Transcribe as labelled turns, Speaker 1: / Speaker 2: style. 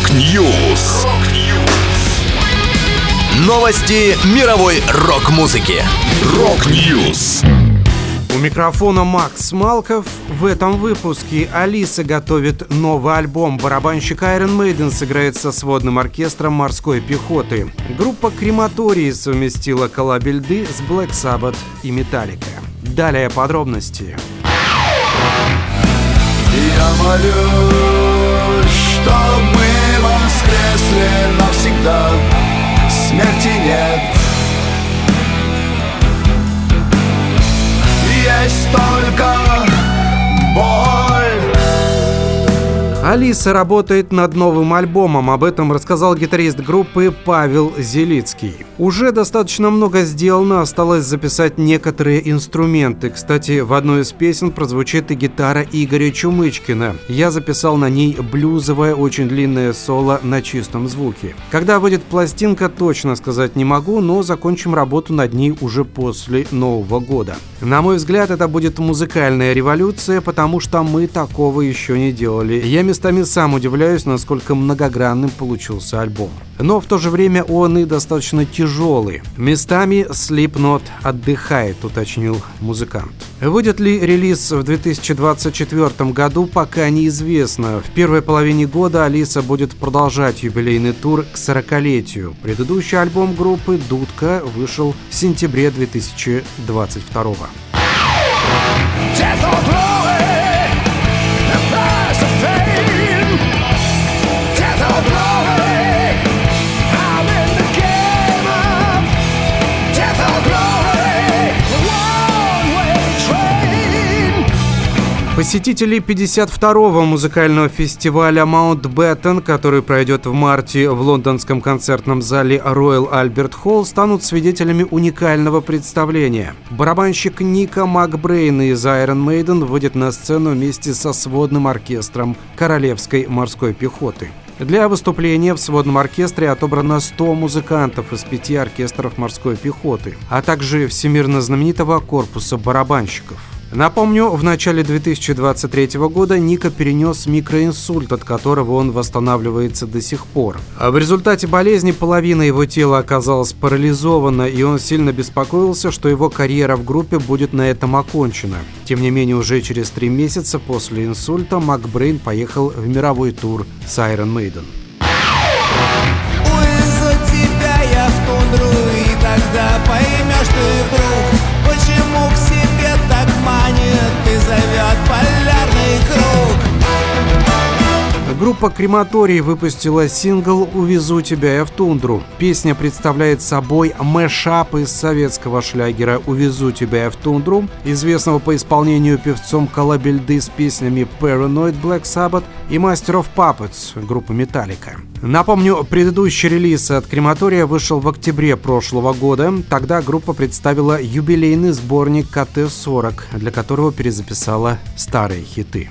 Speaker 1: Rock News. Новости мировой рок-музыки. Rock News.
Speaker 2: У микрофона Макс Малков. В этом выпуске Алиса готовит новый альбом. Барабанщик Iron Maiden сыграет со сводным оркестром морской пехоты. Группа Крематорий совместила колыбельные с Black Sabbath и Металлика. Далее подробности.
Speaker 3: Я молюсь, чтоб мы воскресли навсегда Смерти нет. Есть только боль.
Speaker 2: Алиса работает над новым альбомом, об этом рассказал гитарист группы Павел Зелицкий. Уже достаточно много сделано, осталось записать некоторые инструменты. Кстати, в одной из песен прозвучит и гитара Игоря Чумычкина. Я записал на ней блюзовое, очень длинное соло на чистом звуке. Когда выйдет пластинка, точно сказать не могу, но закончим работу над ней уже после Нового года. На мой взгляд, это будет музыкальная революция, потому что мы такого еще не делали. Я местами сам удивляюсь, насколько многогранным получился альбом. Но в то же время он и достаточно тяжелый. Местами Slipknot отдыхает, уточнил музыкант. Выйдет ли релиз в 2024 году, пока неизвестно. В первой половине года Алиса будет продолжать юбилейный тур к 40-летию. Предыдущий альбом группы «Дудка» вышел в сентябре 2022 года. Посетители 52-го музыкального фестиваля Маунтбеттен, который пройдет в марте в лондонском концертном зале Royal Albert Hall, станут свидетелями уникального представления. Барабанщик Ника Макбрейн из Iron Maiden выйдет на сцену вместе со сводным оркестром Королевской морской пехоты. Для выступления в сводном оркестре отобрано 100 музыкантов из пяти оркестров морской пехоты, а также всемирно знаменитого корпуса барабанщиков. Напомню, в начале 2023 года Ника перенес микроинсульт, от которого он восстанавливается до сих пор. А в результате болезни половина его тела оказалась парализована, и он сильно беспокоился, что его карьера в группе будет на этом окончена. Тем не менее, уже через три месяца после инсульта Макбрейн поехал в мировой тур с Iron Maiden. Группа Крематорий выпустила сингл «Увезу тебя я в тундру». Песня представляет собой мэшап из советского шлягера «Увезу тебя я в тундру», известного по исполнению певцом коллабельды с песнями Paranoid Black Sabbath и Master of Puppets группы Металлика. Напомню, предыдущий релиз от Крематория вышел в октябре прошлого года. Тогда группа представила юбилейный сборник КТ-40, для которого перезаписала старые хиты.